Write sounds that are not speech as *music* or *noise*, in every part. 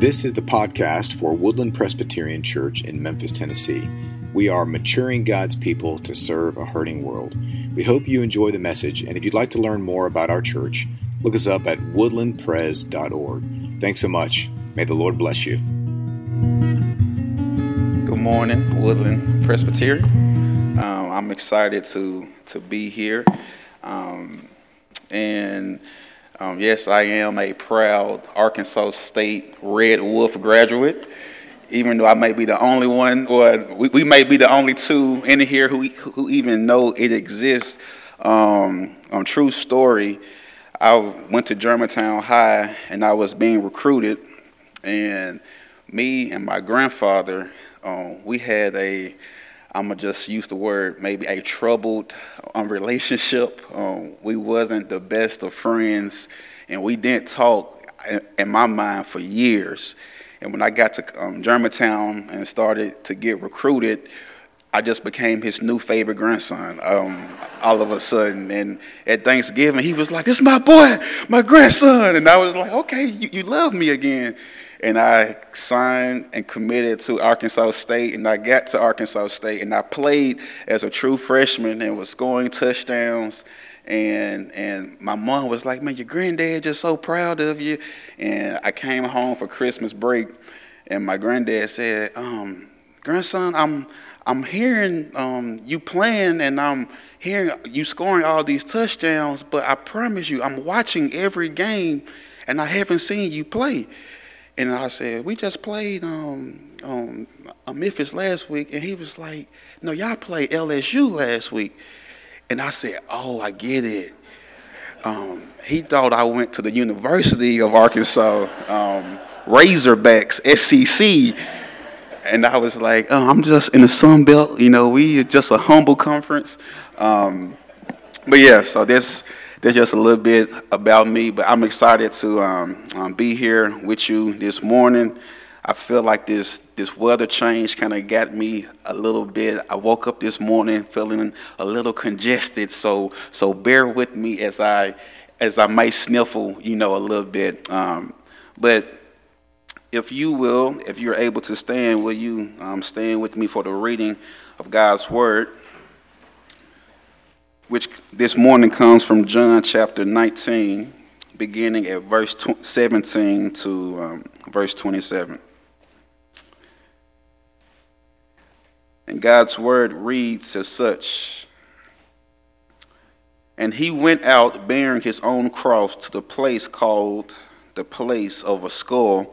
This is the podcast for Woodland Presbyterian Church in Memphis, Tennessee. We are maturing God's people to serve a hurting world. We hope you enjoy the message, and if you'd like to learn more about our church, look us up at woodlandpres.org. Thanks so much. May the Lord bless you. Good morning, Woodland Presbyterian. Um, I'm excited to to be here, um, and um, yes, I am a proud Arkansas State Red Wolf graduate. Even though I may be the only one, or we, we may be the only two in here who who even know it exists. Um, um, true story. I went to Germantown High and I was being recruited, and me and my grandfather, um, we had a I'm gonna just use the word maybe a troubled um, relationship. Um, we wasn't the best of friends, and we didn't talk in, in my mind for years. And when I got to um, Germantown and started to get recruited, I just became his new favorite grandson um, all of a sudden. And at Thanksgiving, he was like, "This is my boy, my grandson," and I was like, "Okay, you, you love me again." and I signed and committed to Arkansas State, and I got to Arkansas State, and I played as a true freshman and was scoring touchdowns. And and my mom was like, "Man, your granddad just so proud of you." And I came home for Christmas break, and my granddad said, um, "Grandson, I'm I'm hearing um, you playing, and I'm hearing you scoring all these touchdowns, but I promise you, I'm watching every game, and I haven't seen you play." And I said, we just played um, um, Memphis last week. And he was like, no, y'all played LSU last week. And I said, oh, I get it. Um, he thought I went to the University of Arkansas, um, Razorbacks, SEC. And I was like, oh, I'm just in the Sun Belt. You know, we just a humble conference. Um, but yeah, so this that's just a little bit about me, but I'm excited to um, um, be here with you this morning. I feel like this this weather change kind of got me a little bit. I woke up this morning feeling a little congested, so so bear with me as I as I may sniffle, you know, a little bit. Um, but if you will, if you're able to stand, will you um, stand with me for the reading of God's word? which this morning comes from John chapter 19, beginning at verse 17 to um, verse 27. And God's word reads as such And he went out bearing his own cross to the place called the place of a skull,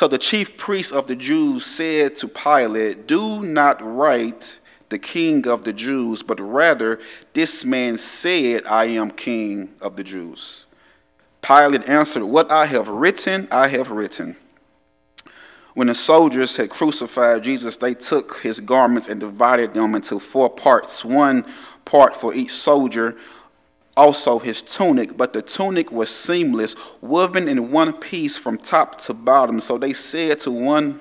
So the chief priests of the Jews said to Pilate, Do not write the king of the Jews, but rather this man said, I am king of the Jews. Pilate answered, What I have written, I have written. When the soldiers had crucified Jesus, they took his garments and divided them into four parts, one part for each soldier also his tunic, but the tunic was seamless, woven in one piece from top to bottom. So they said to one,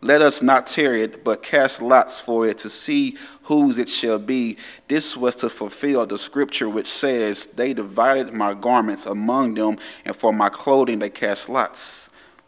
Let us not tear it, but cast lots for it to see whose it shall be. This was to fulfill the scripture which says, They divided my garments among them, and for my clothing they cast lots.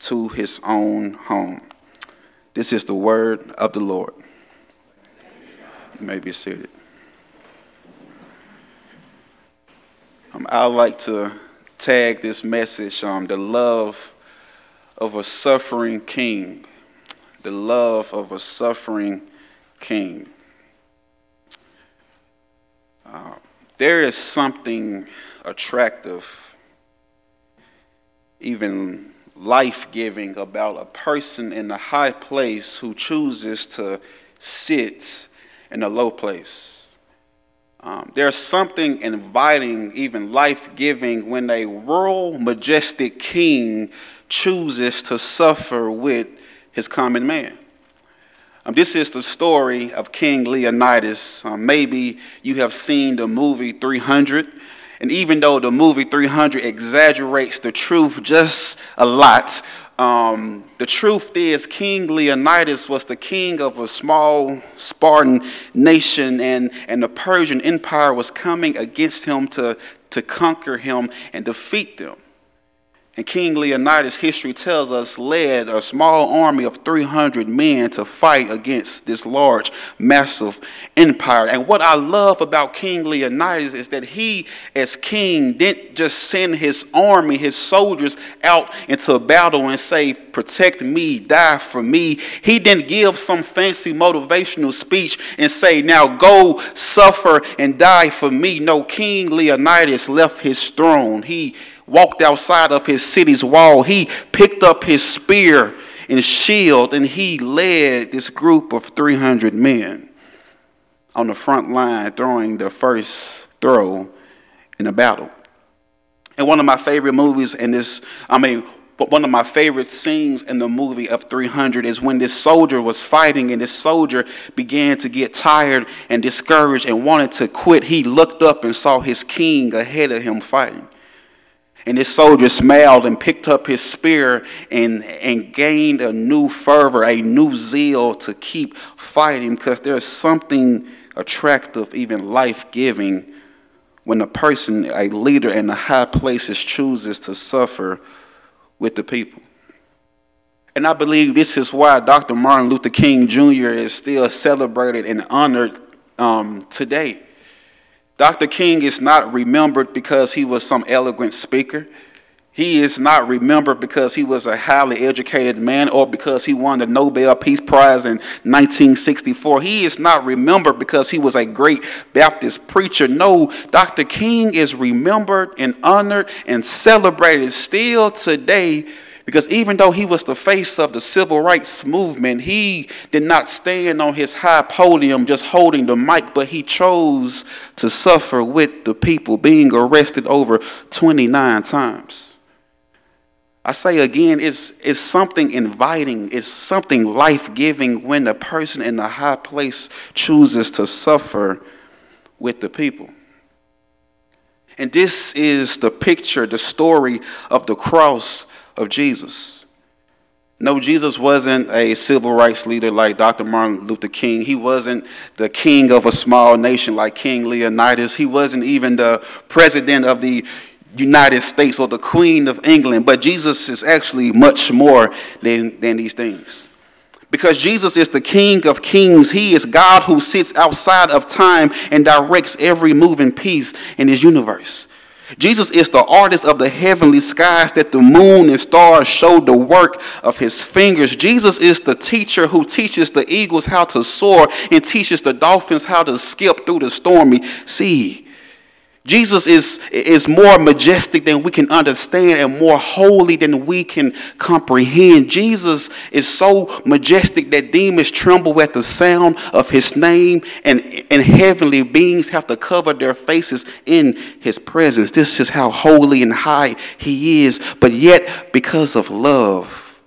to his own home. This is the word of the Lord. You may be seated. Um, I like to tag this message um, the love of a suffering king. The love of a suffering king. Uh, there is something attractive, even life giving, about a person in a high place who chooses to sit in a low place. Um, there's something inviting, even life giving, when a royal, majestic king chooses to suffer with his common man. Um, this is the story of King Leonidas. Um, maybe you have seen the movie 300. And even though the movie 300 exaggerates the truth just a lot, um, the truth is, King Leonidas was the king of a small Spartan nation, and, and the Persian Empire was coming against him to, to conquer him and defeat them. And King Leonidas, history tells us, led a small army of 300 men to fight against this large, massive empire. And what I love about King Leonidas is that he, as king, didn't just send his army, his soldiers out into battle and say, Protect me, die for me. He didn't give some fancy motivational speech and say, Now go suffer and die for me. No, King Leonidas left his throne. He walked outside of his city's wall. He picked up his spear and shield and he led this group of 300 men on the front line throwing the first throw in a battle. And one of my favorite movies in this, I mean, but one of my favorite scenes in the movie of 300 is when this soldier was fighting and this soldier began to get tired and discouraged and wanted to quit. He looked up and saw his king ahead of him fighting. And this soldier smiled and picked up his spear and, and gained a new fervor, a new zeal to keep fighting because there's something attractive, even life giving, when a person, a leader in the high places, chooses to suffer with the people. And I believe this is why Dr. Martin Luther King Jr. is still celebrated and honored um, today. Dr. King is not remembered because he was some eloquent speaker. He is not remembered because he was a highly educated man or because he won the Nobel Peace Prize in 1964. He is not remembered because he was a great Baptist preacher. No, Dr. King is remembered and honored and celebrated still today because even though he was the face of the civil rights movement, he did not stand on his high podium just holding the mic, but he chose to suffer with the people, being arrested over 29 times. I say again, it's, it's something inviting, it's something life giving when a person in a high place chooses to suffer with the people. And this is the picture, the story of the cross of Jesus. No, Jesus wasn't a civil rights leader like Dr. Martin Luther King. He wasn't the king of a small nation like King Leonidas. He wasn't even the president of the United States or the Queen of England. But Jesus is actually much more than, than these things. Because Jesus is the King of kings. He is God who sits outside of time and directs every moving piece in his universe. Jesus is the artist of the heavenly skies that the moon and stars show the work of his fingers. Jesus is the teacher who teaches the eagles how to soar and teaches the dolphins how to skip through the stormy sea. Jesus is, is more majestic than we can understand and more holy than we can comprehend. Jesus is so majestic that demons tremble at the sound of his name, and, and heavenly beings have to cover their faces in his presence. This is how holy and high he is. But yet, because of love,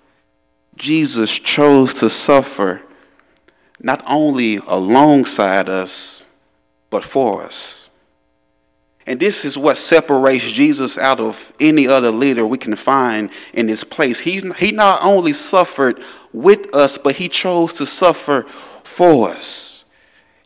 Jesus chose to suffer not only alongside us, but for us. And this is what separates Jesus out of any other leader we can find in this place. He, he not only suffered with us, but he chose to suffer for us.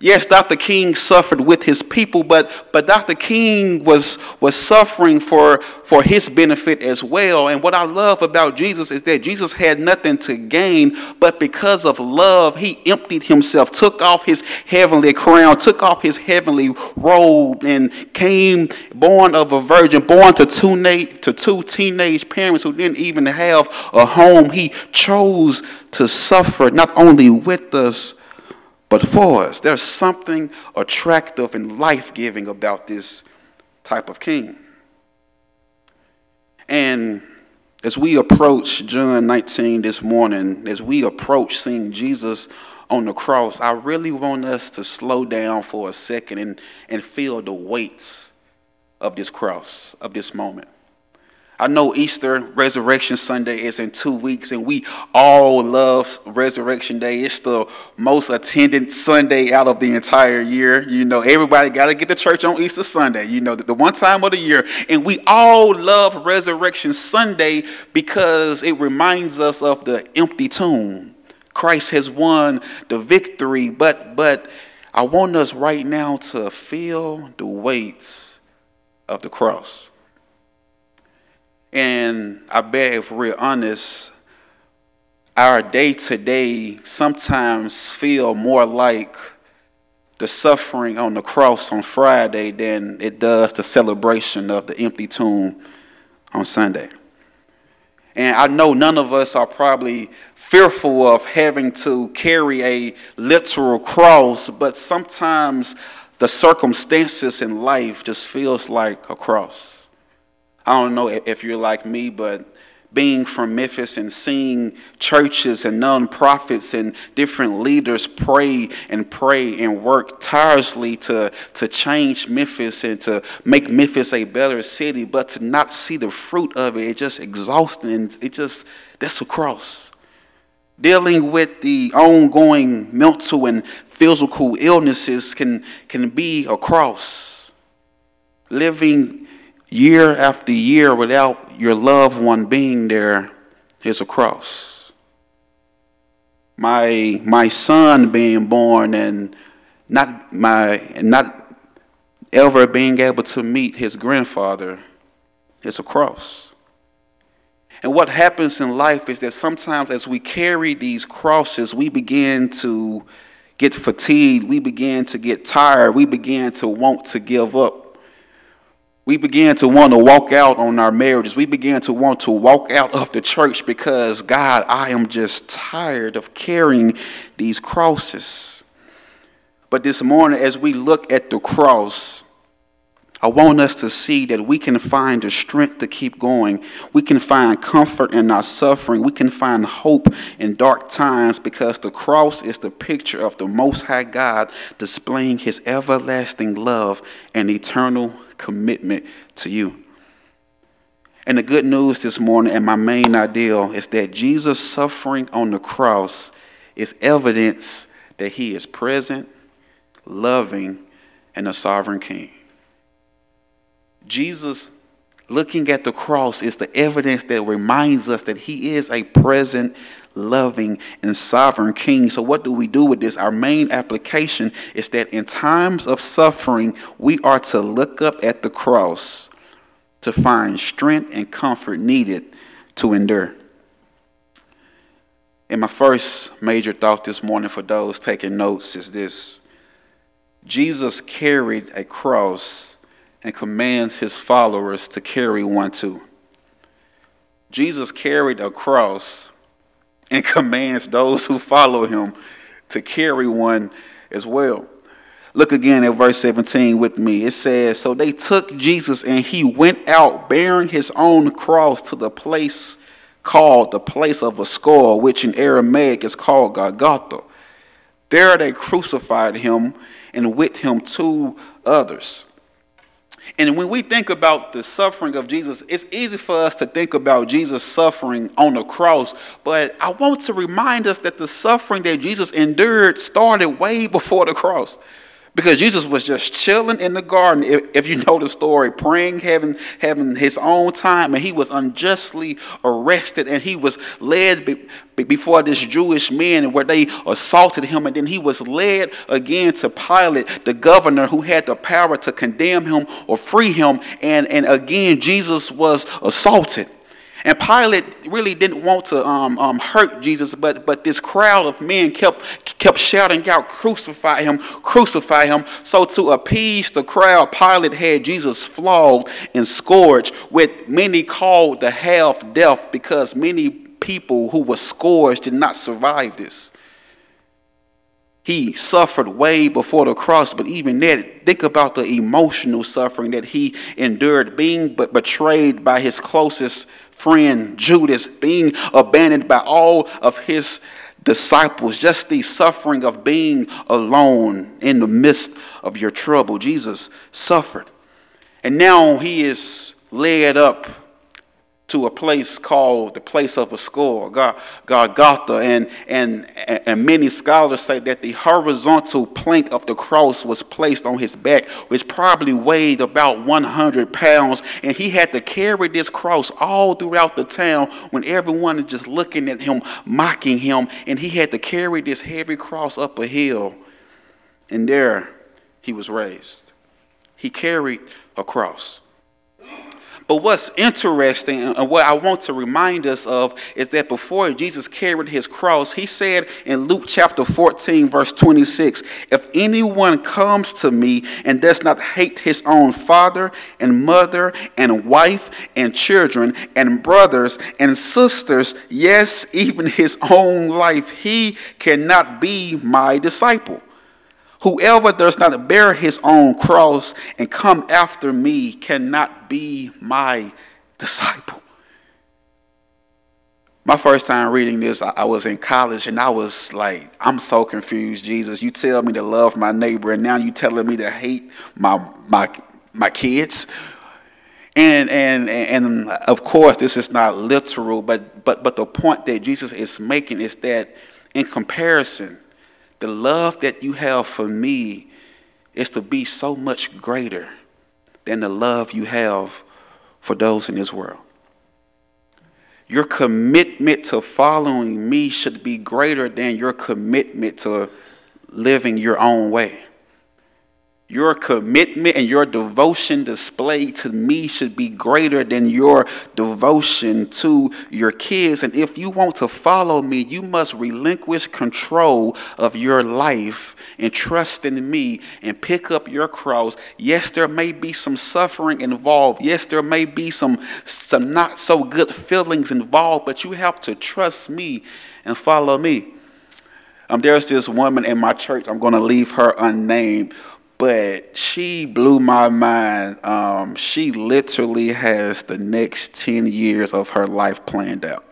Yes, Dr. King suffered with his people, but, but Dr. King was, was suffering for, for his benefit as well. And what I love about Jesus is that Jesus had nothing to gain, but because of love, he emptied himself, took off his heavenly crown, took off his heavenly robe, and came born of a virgin, born to two, na- to two teenage parents who didn't even have a home. He chose to suffer not only with us, but for us. There's something attractive and life giving about this type of king. And as we approach John 19 this morning, as we approach seeing Jesus on the cross, I really want us to slow down for a second and, and feel the weight of this cross, of this moment. I know Easter Resurrection Sunday is in two weeks, and we all love Resurrection Day. It's the most attended Sunday out of the entire year. You know, everybody got to get to church on Easter Sunday, you know, the one time of the year. And we all love Resurrection Sunday because it reminds us of the empty tomb. Christ has won the victory, but, but I want us right now to feel the weight of the cross. And I bet if we're honest, our day to day sometimes feel more like the suffering on the cross on Friday than it does the celebration of the empty tomb on Sunday. And I know none of us are probably fearful of having to carry a literal cross, but sometimes the circumstances in life just feels like a cross. I don't know if you're like me, but being from Memphis and seeing churches and nonprofits and different leaders pray and pray and work tirelessly to, to change Memphis and to make Memphis a better city, but to not see the fruit of it, it's just exhausting. It just, that's a cross. Dealing with the ongoing mental and physical illnesses can, can be a cross. Living year after year without your loved one being there is a cross. My my son being born and not my not ever being able to meet his grandfather is a cross. And what happens in life is that sometimes as we carry these crosses, we begin to get fatigued, we begin to get tired, we begin to want to give up. We began to want to walk out on our marriages. We began to want to walk out of the church because, God, I am just tired of carrying these crosses. But this morning, as we look at the cross, I want us to see that we can find the strength to keep going. We can find comfort in our suffering. We can find hope in dark times because the cross is the picture of the Most High God displaying his everlasting love and eternal commitment to you. And the good news this morning, and my main ideal, is that Jesus' suffering on the cross is evidence that he is present, loving, and a sovereign king. Jesus looking at the cross is the evidence that reminds us that he is a present, loving, and sovereign king. So, what do we do with this? Our main application is that in times of suffering, we are to look up at the cross to find strength and comfort needed to endure. And my first major thought this morning for those taking notes is this Jesus carried a cross and commands his followers to carry one too. Jesus carried a cross and *laughs* commands those who follow him to carry one as well. Look again at verse 17 with me. It says, So they took Jesus and he went out bearing his own cross to the place called the place of a skull, which in Aramaic is called Golgotha. There they crucified him and with him two others and when we think about the suffering of Jesus, it's easy for us to think about Jesus suffering on the cross, but I want to remind us that the suffering that Jesus endured started way *laughs* before the cross. Because Jesus was just chilling in the garden, if, if, you *laughs* know the story, praying, having, having his own time, and he was unjustly arrested, and he was led be, be before this Jewish men where they assaulted him, and then he was led again to Pilate, the governor who had the power to condemn him or free him, and, and again Jesus was assaulted. And Pilate really didn't want to um, um, hurt Jesus, but, but this crowd of men kept, kept shouting out, Crucify him, crucify him. So, to appease the crowd, Pilate had Jesus flogged and scourged, with many called the half death because many people who were scourged did not survive this. He suffered way before the cross, but even that, think about the emotional suffering that he endured, being betrayed by his closest friend Judas, being abandoned by all of his disciples, just the suffering of being alone in the midst of your trouble. Jesus suffered. And now he is led up to a place called the place of a skull, Golgotha. And, and, and many scholars say that the horizontal plank of the cross was placed on his back, which probably weighed about 100 pounds. And he had to carry this cross all throughout the town when everyone is just looking at him, mocking him. And he had to carry this heavy cross up a hill. And there he was raised. He carried a cross. But what's interesting and what I want to remind us of is that before Jesus carried his cross, he said in Luke chapter 14, verse 26, If anyone comes to me and does not hate his own father and mother and wife and children and brothers and sisters, yes, even his own life, he cannot be my disciple. Whoever does not bear his own cross and come after me cannot be my disciple. My first time reading this, I was in college and I was like, I'm so confused, Jesus. You tell me to love my neighbor and now you telling me to hate my my my kids. And and and of course this is not literal, but but but the point that Jesus is making is that in comparison, the love that you have for me is to be so much greater than the love you have for those in this world. Your commitment to following me should be greater than your commitment to living your own way. Your commitment and your devotion displayed to me should be greater than your devotion to your kids. And if you want to follow me, you must relinquish control of your life and trust in me and pick up your cross. Yes, there may be some suffering involved. Yes, there may be some, some not so good feelings involved, but you have to trust me and follow me. Um, there's this woman in my church, I'm going to leave her unnamed but she blew my mind. Um, she literally has the next 10 years of her life planned out.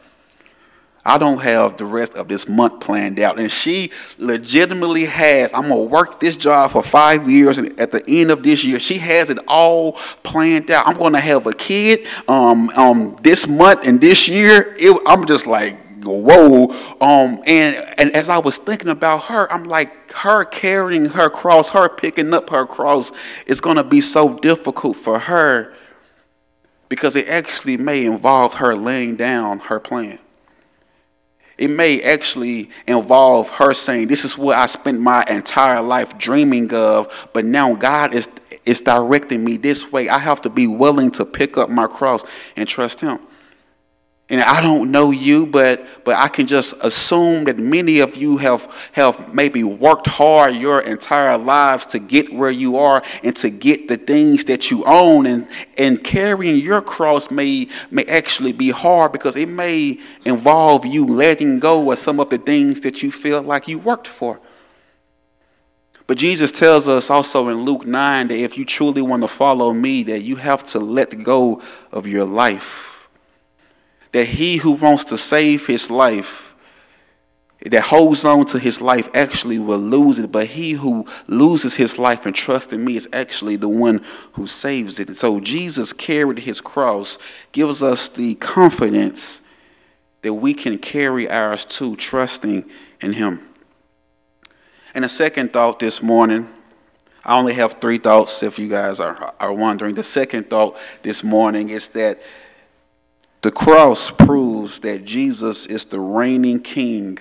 I don't have the rest of this month planned out. And she legitimately has, I'm going to work this job for five years. And at the end of this year, she has it all planned out. I'm going to have a kid um, um, this month and this year. It, I'm just like, whoa. Um, and, and as I was thinking about her, I'm like, her carrying her cross, her picking up her cross is going to be so difficult for her because it actually may involve her laying down her plan. It may actually involve her saying, This is what I spent my entire life dreaming of, but now God is, is directing me this way. I have to be willing to pick up my cross and trust Him. And I don't know you, but but I can just assume that many of you have have maybe worked hard your entire lives to get where you are and to get the things that you own. And and carrying your cross may may actually be hard because it may involve you letting go of some of the things that you feel like you worked for. But Jesus tells us also in Luke 9 that if you truly want to follow me, that you have to let go of your life that he who wants to save his life, that holds on to his life, actually will lose it. But he who loses his life and trusts in me is actually the one who saves it. And so Jesus carried his cross, gives us the confidence that we can carry ours too, trusting in him. And a second thought this morning, I only have three thoughts if you guys are, are wondering. The second thought this morning is that the cross proves that Jesus is the reigning king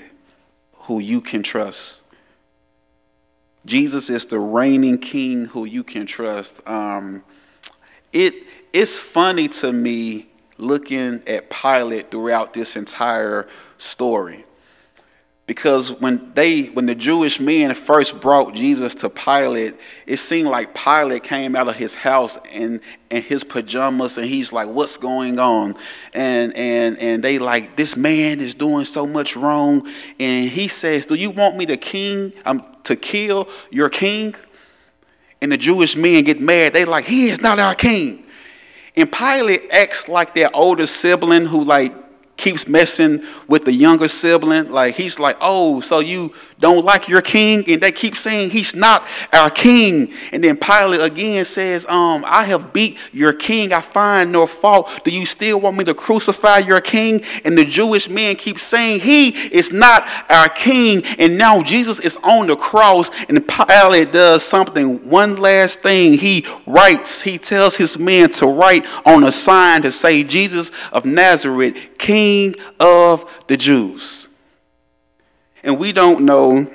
who you can trust. Jesus is the reigning king who you can trust. Um, it, it's funny to me looking at Pilate throughout this entire story. Because when they when the Jewish men first brought Jesus to Pilate, it seemed like Pilate came out of his house in, in his pajamas and he's like, What's going on? And and and they like, This man is doing so much wrong. And he says, Do you want me to king um to kill your king? And the Jewish men get mad. They like, He is not our king. And Pilate acts like their older sibling who like keeps messing with the younger sibling. Like he's like, oh, so you don't like your king? And they keep saying he's not our king. And then Pilate again says, um, I have beat your king. I find no fault. Do you still want me to crucify your king? And the Jewish men keep saying he is not our king. And now Jesus is on the cross and Pilate does something, one last thing. He writes, he tells his men to write on a sign to say, Jesus of Nazareth, King King of the Jews. And we don't know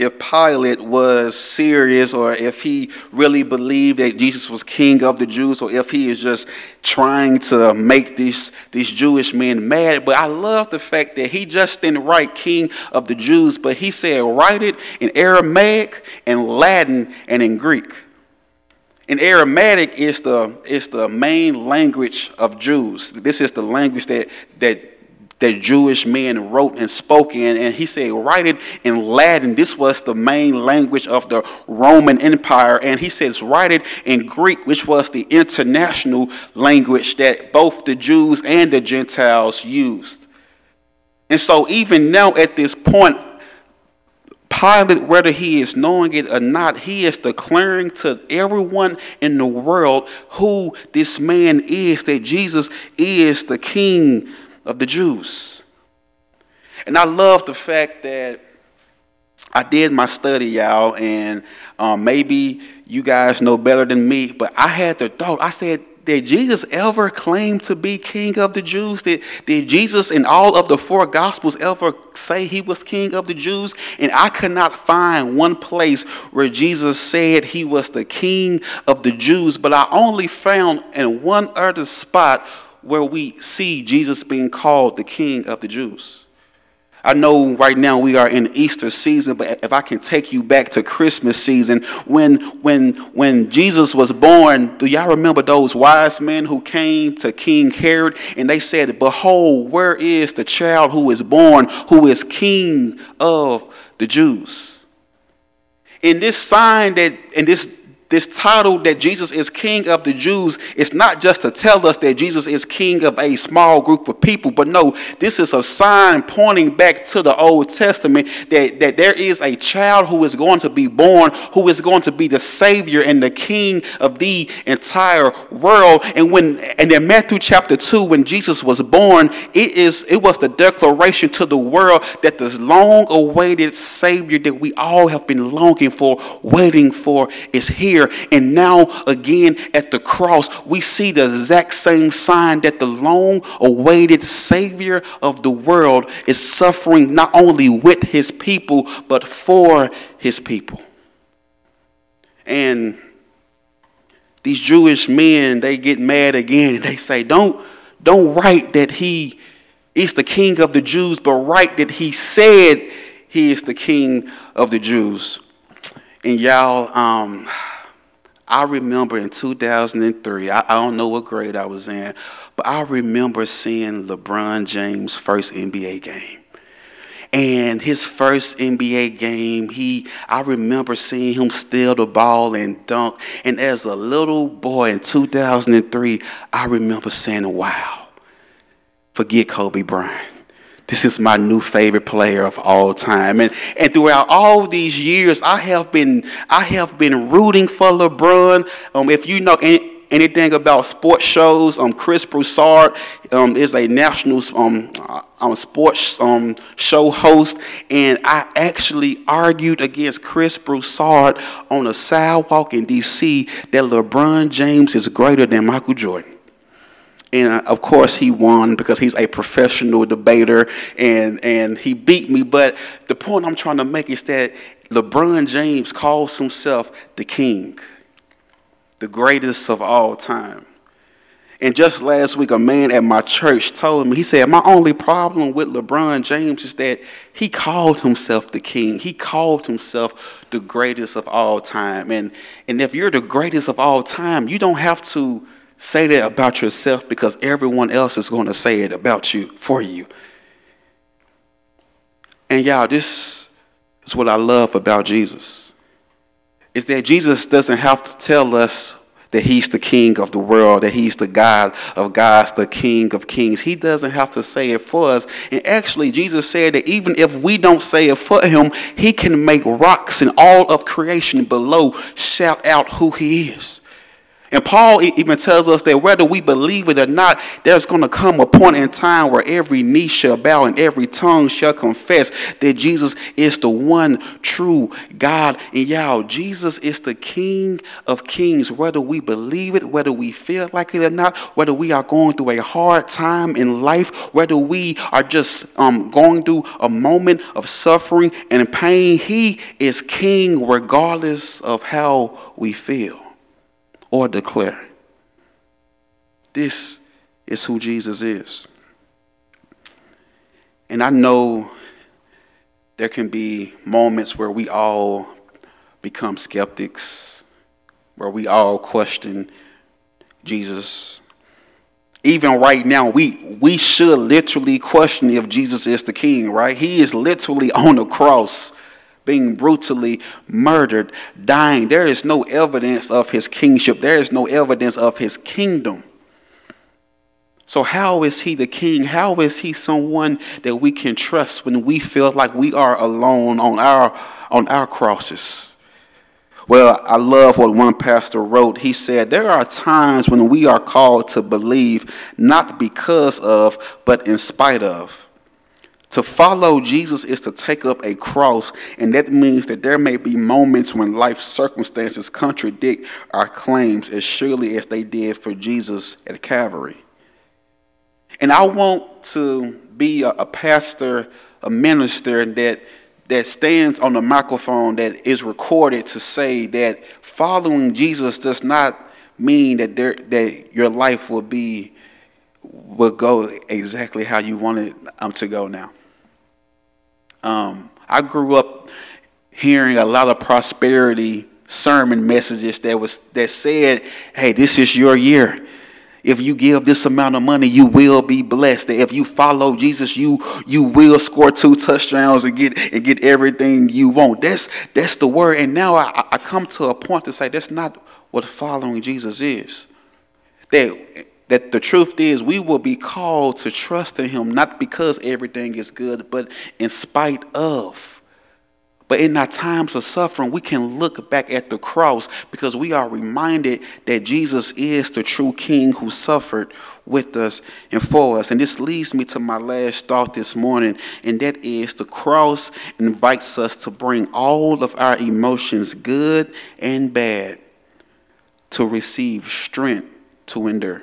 if Pilate was serious or if he really believed that Jesus was king of the Jews or if he is just trying to make these, these Jewish men mad. But I love the fact that he just didn't write king of the Jews, but he said write it in Aramaic and Latin and in Greek. In Aramaic is the, is the main language of Jews. This is the language that, that, that Jewish men wrote and spoke in. And he said, write it in Latin. This was the main language of the Roman Empire. And he says, write it in Greek, which was the international language that both the Jews and the Gentiles used. And so, even now at this point, Pilate, whether he is knowing it or not, he is declaring to everyone in the world who this man is, that Jesus is the King of the Jews. And I love the fact that I did my study, y'all, and um, maybe you guys know better than me, but I had the thought, I said, did Jesus ever claim to be king of the Jews? Did, did Jesus in all of the four gospels ever say he was king of the Jews? And I could not find one place where Jesus said he was the king of the Jews, but I only found in one other spot where we see Jesus being called the king of the Jews. I know right now we are in Easter season, but if I can take you back to Christmas season, when when when Jesus was born, do y'all remember those wise men who came to King Herod and they said, "Behold, where is the child who is born, who is King of the Jews?" In this sign that and this this title that Jesus is King of the Jews is not just to tell us that Jesus is King of a small group of people, but no, this is a sign pointing back to the Old Testament that, that there is a child who is going to be born, who is going to be the Savior and the King of the entire world. And when and in Matthew chapter 2, when Jesus was born, it is it was the declaration to the world that this long-awaited Savior that we all have been longing for, waiting for, is here here. And now, again, at the cross, we see the exact same sign that the long awaited Savior of the world is suffering not only with his people, but for his people. And these Jewish men, they get mad again and they say, Don't, don't write that he is the king of the Jews, but write that he said he is the king of the Jews. And y'all, um, I remember in 2003, I, I, don't know what grade I was in, but I remember seeing LeBron James' first NBA game. And his first NBA game, he I remember seeing him steal the ball and dunk. And as a little boy in 2003, I remember saying, wow, forget Kobe Bryant. This is my new favorite player of all time. And, and throughout all these years, I have been I have been rooting for LeBron. Um, if you know, and, anything about sports shows, um, Chris Broussard um, is a national um, um, sports um, show host, and I actually argued against Chris Broussard on a sidewalk in D.C. that LeBron James is greater than Michael Jordan. And of course, he won because he's a professional debater and, and he beat me. But the point I'm trying to make is that LeBron James calls himself the king, the greatest of all time. And just last week, a man at my church told me, he said, My only problem with LeBron James is that he called himself the king. He called himself the greatest of all time. And, and if you're the greatest of all time, you don't have to say that about yourself because everyone else is going to say it about you for you. And y'all, this is what I love about Jesus. Is that Jesus doesn't have to tell us that he's the king of the world, that he's the God of gods, the king of kings. He doesn't have to say it for us. And actually, Jesus said that even if we don't say it for him, he can make rocks and all of creation below shout out who he is. And Paul even tells us that whether we believe it or not, there's going to come a point in time where every knee shall bow and every tongue shall confess that Jesus is the one true God. And y'all, Jesus is the King of kings, whether we believe it, whether we feel like it or not, whether we are going through a hard time in life, whether we are just um, going through a moment of suffering and pain. He is King regardless of how we feel or declare. This is who Jesus is. And I know there can be moments where we all become skeptics, where we all question Jesus. Even right now, we, we should literally question if Jesus is the king, right? He is literally on the cross being brutally murdered, dying. There is no evidence of his kingship, there is no evidence of his kingdom. So, how is he the king? How is he someone that we can trust when we feel like we are alone on our, on our crosses? Well, I love what one pastor wrote. He said, There are times when we are called to believe not because of, but in spite of. To follow Jesus is to take up a cross, and that means that there may be moments when life circumstances contradict our claims as surely as they did for Jesus at Calvary. And I want to be a, a pastor, a minister that that stands on the microphone that is recorded to say that following Jesus does not mean that there that your life will be will go exactly how you want it um, to go now. Um, I grew up hearing a lot of prosperity sermon messages that was that said, "Hey, this is your year. If you give this amount of money, you will be blessed. If you follow Jesus, you you will score two touchdowns and get and get everything you want." That's that's the word. And now I, I come to a point to say that's not what following Jesus is. That that the truth is we will be called to trust in him not because everything is good but in spite of. But in our times of suffering we can look back at the cross because we are reminded that jesus is the true king who suffered with us and for us. And this leads me to my last thought this morning and that is the cross invites us to bring all of our emotions good and bad to receive strength to endure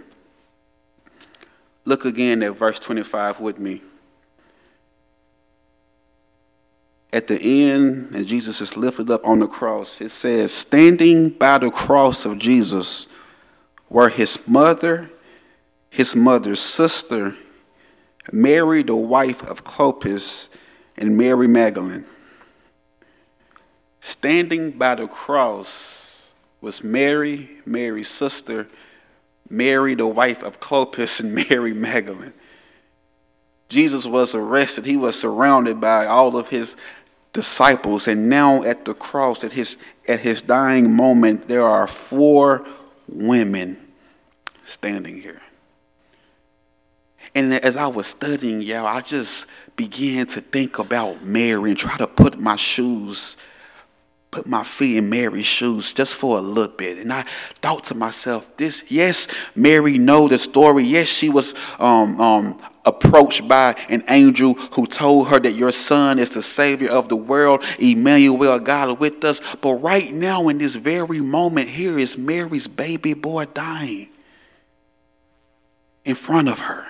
Look again at verse 25 with me. At the end, as Jesus is lifted up on the cross, it says, Standing by the cross of Jesus were his mother, his mother's sister, Mary, the wife of Clopas, and Mary Magdalene. Standing by the cross was Mary, Mary's sister, Mary, the wife of Clopas, and *laughs* Mary Magdalene. Jesus was arrested. He was surrounded by all of his disciples. And now at the cross, at his, at his dying moment, there are four women standing here. And as I was studying, y'all, I just began to think about Mary and try to put my shoes put my feet in Mary's shoes just for a little bit. And I thought to myself, this, yes, Mary know the story. Yes, she was um, um, approached by an angel who told her that your son is the savior of the world, Emmanuel, God with us. But right now, in this very moment, here is Mary's baby boy dying in front of her.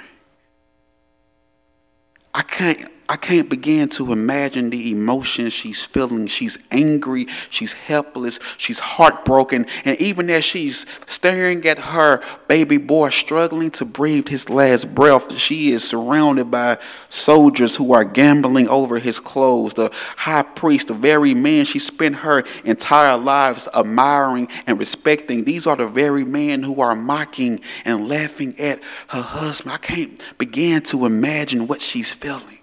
I can't I can't begin to imagine the emotions she's feeling. She's angry, she's helpless, she's heartbroken, and even as she's staring at her baby boy struggling to breathe his last breath, she is surrounded by soldiers who are gambling over his clothes. The high priest, the very man she spent her entire lives admiring and respecting, these are the very men who are mocking and laughing at her husband. I can't begin to imagine what she's feeling.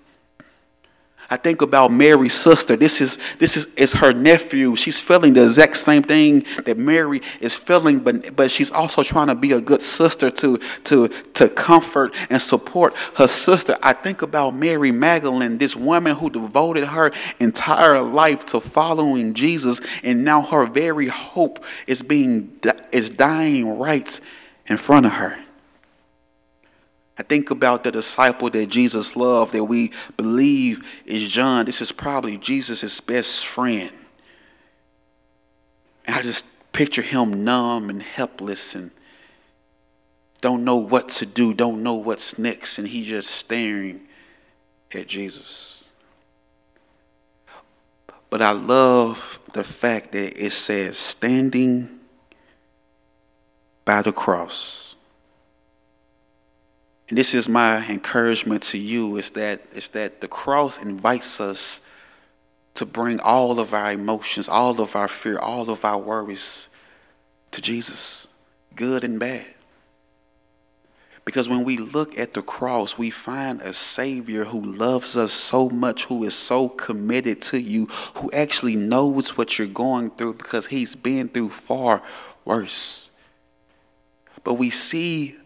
I think about Mary's sister. This is this is, is her nephew. She's feeling the exact same thing that Mary is feeling, but but she's also trying to be a good sister to to to comfort and support her sister. I think about Mary Magdalene, this woman who devoted her entire life to following Jesus, and now her very hope is being is dying right in front of her. I think about the disciple that Jesus loved, that we believe is John. This is probably Jesus' best friend. And I just picture him numb and helpless and don't know what to do, don't know what's next, and he's just staring at Jesus. But I love the fact that it says, standing by the cross. And this is my encouragement to you is that is that the cross invites us to bring all of our emotions, all of our fear, all of our worries to Jesus, good and bad. Because when we look at the cross, we find a Savior who loves us so much, who is so committed to you, who actually knows what you're going through because He's been through far worse. But we see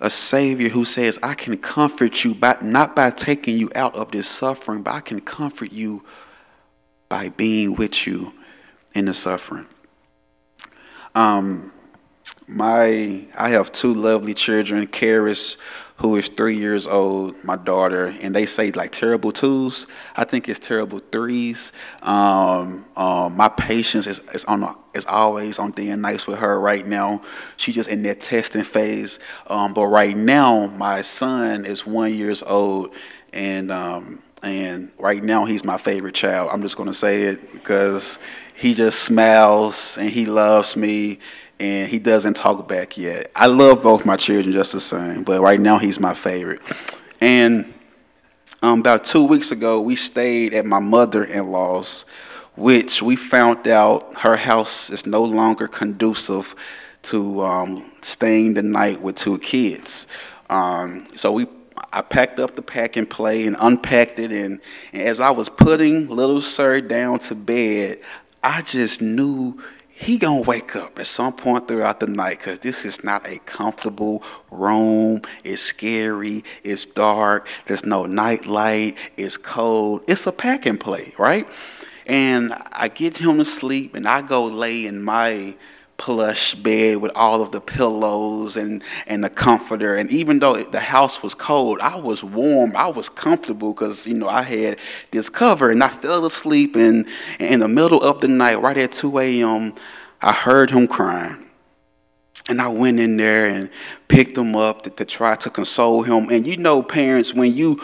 a Savior who says, I can comfort you by, not by taking you out of this suffering, but I can comfort you by being with you in the suffering. Um, my I have two lovely children, Karis, who is three years old, my daughter, and they say like terrible twos. I think it's terrible threes. Um, um, my patience is, is on is always on thin nice with her right now. She's just in that testing phase. Um, but right now, my son is one years old, and um, and right now he's my favorite child. I'm just gonna say it because he just smiles and he loves me and he doesn't talk back yet. I love both my children just the same, but right now he's my favorite. And um, about two weeks ago, we stayed at my mother-in-law's, which we found out her house is no longer conducive to um, staying the night with two kids. Um, so we I packed up the pack and play and unpacked it. And, and, as I was putting little sir down to bed, I just knew he gonna wake up at some point throughout the night because this is not a comfortable room. It's scary. It's dark. There's no night light. It's cold. It's a pack and play, right? And I get him to sleep, and I go lay in my plush bed with all of the pillows and, and the comforter. And even though the house was cold, I was warm. I was comfortable because, you know, I had this cover and I fell asleep. And in the middle of the night, right at 2 a.m., I heard him crying. And I went in there and picked him up to, to try to console him. And you know, parents, when you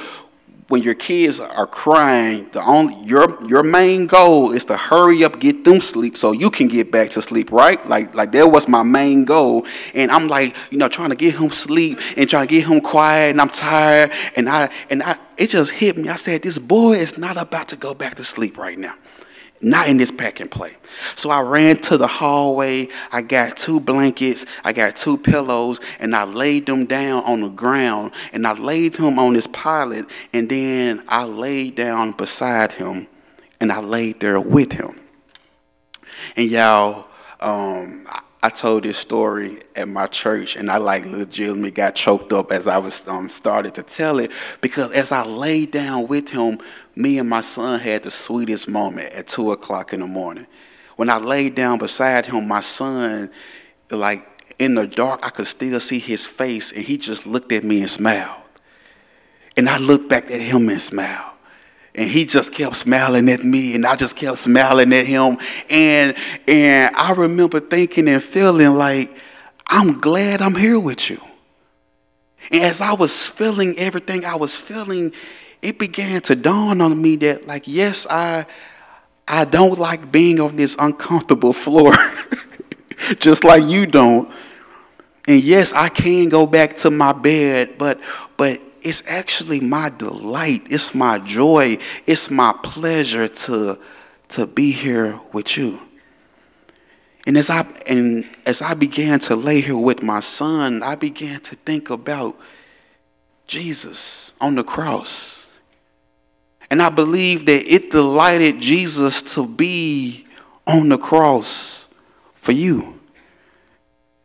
when your kids are crying, the only your your main goal is to hurry up, get them sleep, so you can get back to sleep, right? Like like that was my main goal, and I'm like, you know, trying to get him sleep and trying to get him quiet, and I'm tired, and I and I it just hit me. I said, this boy is not about to go back to sleep right now. Not in this pack and play. So I ran to the hallway. I got two blankets. I got two pillows, and I laid them down on the ground. And I laid him on this pallet, and then I laid down beside him, and I laid there with him. And y'all, um, I told this story at my church, and I like legitimately got choked up as I was um, started to tell it because as I laid down with him, me and my son had the sweetest moment at two o'clock in the morning. when I laid down beside him, my son, like in the dark, I could still see his face, and he just looked at me and smiled. And I looked back at him and smiled. And he just kept smiling at me, and I just kept smiling at him. And and I remember thinking and feeling like, I'm glad I'm here with you. And as I was feeling everything I was feeling, it began to dawn on me that, like, yes, I I don't like being on this uncomfortable floor, *laughs* just like you don't. And yes, I can go back to my bed, but but it's actually my delight, it's my joy, it's my pleasure to to be here with you. And as I and as I began to lay here with my son, I began to think about Jesus on the cross. And I believe that it delighted Jesus to be on the cross for you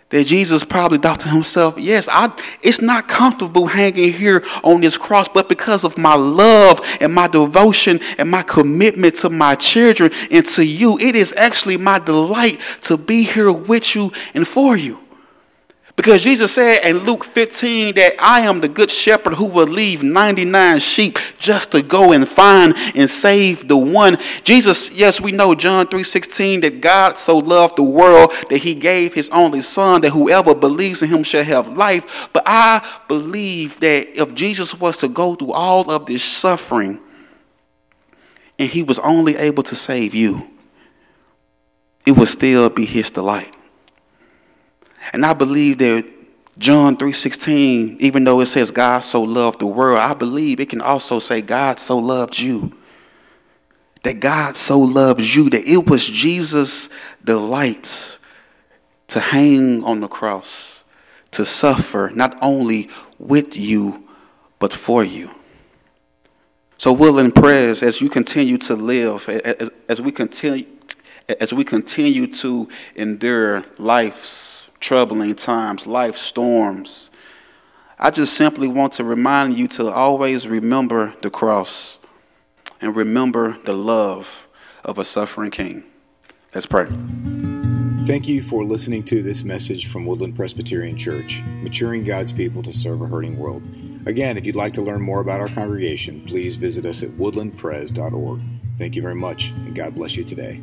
that Jesus probably thought to himself, yes, I, it's not comfortable hanging here on this cross, but because of my love and my devotion and my commitment to my children and to you, it is actually my delight to be here with you and for you. Because Jesus said in Luke 15 that I am the good shepherd who will leave 99 sheep just to go and find and save the one. Jesus, yes, we know John 3:16 that God so loved the world that he gave his only son that whoever believes in him shall have life. But I believe that if Jesus was to go through all of this suffering and he was only able to save you, it would still be his delight. And I believe that John 3:16, even though it says God so loved the world, I believe it can also say God so loved you. That God so loves you that it was Jesus' delight to hang on the cross, to suffer not only with you but for you. So, Woodland Pres, as you continue to live, as, as we continue, as we continue to endure life's troubling times, life storms. I just simply want to remind you to always remember the cross and remember the love of a suffering king. Let's pray. Thank you for listening to this message from Woodland Presbyterian Church, maturing God's people to serve a hurting world. Again, if you'd like to learn more about our congregation, please visit us at woodlandpres.org. Thank you very much, and God bless you today.